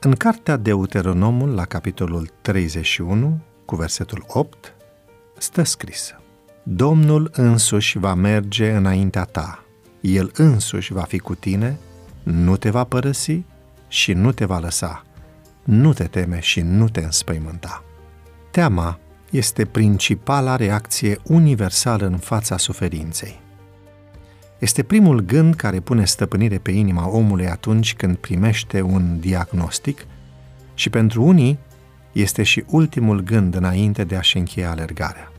În cartea Deuteronomul, la capitolul 31, cu versetul 8, stă scris Domnul însuși va merge înaintea ta, El însuși va fi cu tine, nu te va părăsi și nu te va lăsa, nu te teme și nu te înspăimânta. Teama este principala reacție universală în fața suferinței. Este primul gând care pune stăpânire pe inima omului atunci când primește un diagnostic și pentru unii este și ultimul gând înainte de a-și încheia alergarea.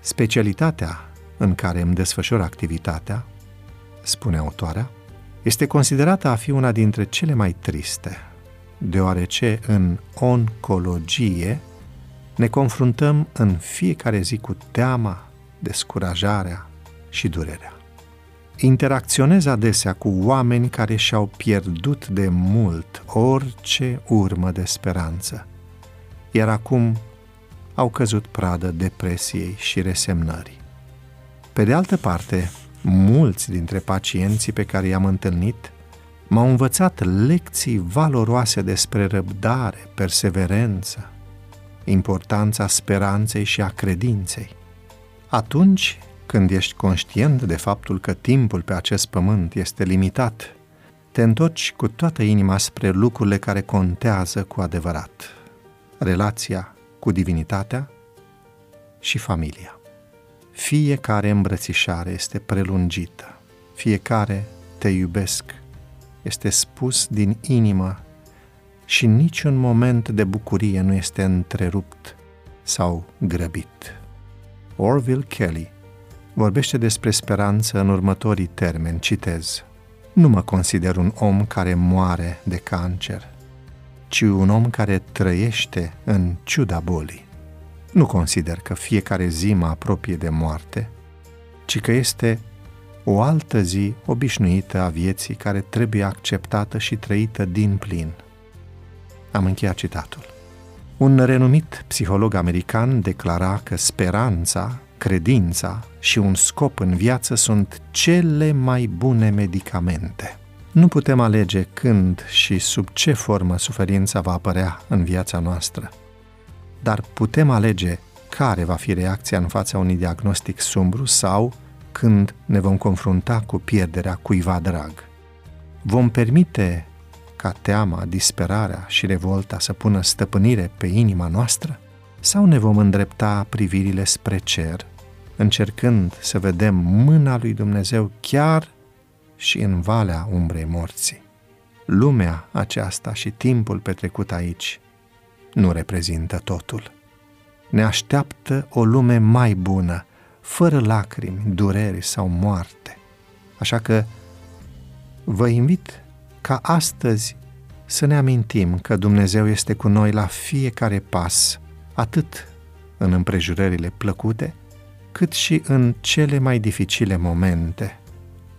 Specialitatea în care îmi desfășor activitatea, spune autoarea, este considerată a fi una dintre cele mai triste, deoarece în oncologie ne confruntăm în fiecare zi cu teama, descurajarea și durerea. Interacționez adesea cu oameni care și-au pierdut de mult orice urmă de speranță, iar acum au căzut pradă depresiei și resemnării. Pe de altă parte, mulți dintre pacienții pe care i-am întâlnit m-au învățat lecții valoroase despre răbdare, perseverență, importanța speranței și a credinței. Atunci când ești conștient de faptul că timpul pe acest pământ este limitat, te întorci cu toată inima spre lucrurile care contează cu adevărat. Relația cu divinitatea și familia. Fiecare îmbrățișare este prelungită, fiecare te iubesc este spus din inimă și niciun moment de bucurie nu este întrerupt sau grăbit. Orville Kelly vorbește despre speranță în următorii termeni, citez. Nu mă consider un om care moare de cancer, ci un om care trăiește în ciuda bolii. Nu consider că fiecare zi mă apropie de moarte, ci că este o altă zi obișnuită a vieții care trebuie acceptată și trăită din plin. Am încheiat citatul. Un renumit psiholog american declara că speranța, credința și un scop în viață sunt cele mai bune medicamente. Nu putem alege când și sub ce formă suferința va apărea în viața noastră, dar putem alege care va fi reacția în fața unui diagnostic sumbru sau când ne vom confrunta cu pierderea cuiva drag. Vom permite ca teama, disperarea și revolta să pună stăpânire pe inima noastră? Sau ne vom îndrepta privirile spre cer, încercând să vedem mâna lui Dumnezeu chiar și în valea umbrei morții? Lumea aceasta și timpul petrecut aici nu reprezintă totul. Ne așteaptă o lume mai bună, fără lacrimi, dureri sau moarte. Așa că vă invit ca astăzi să ne amintim că Dumnezeu este cu noi la fiecare pas, atât în împrejurările plăcute, cât și în cele mai dificile momente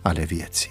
ale vieții.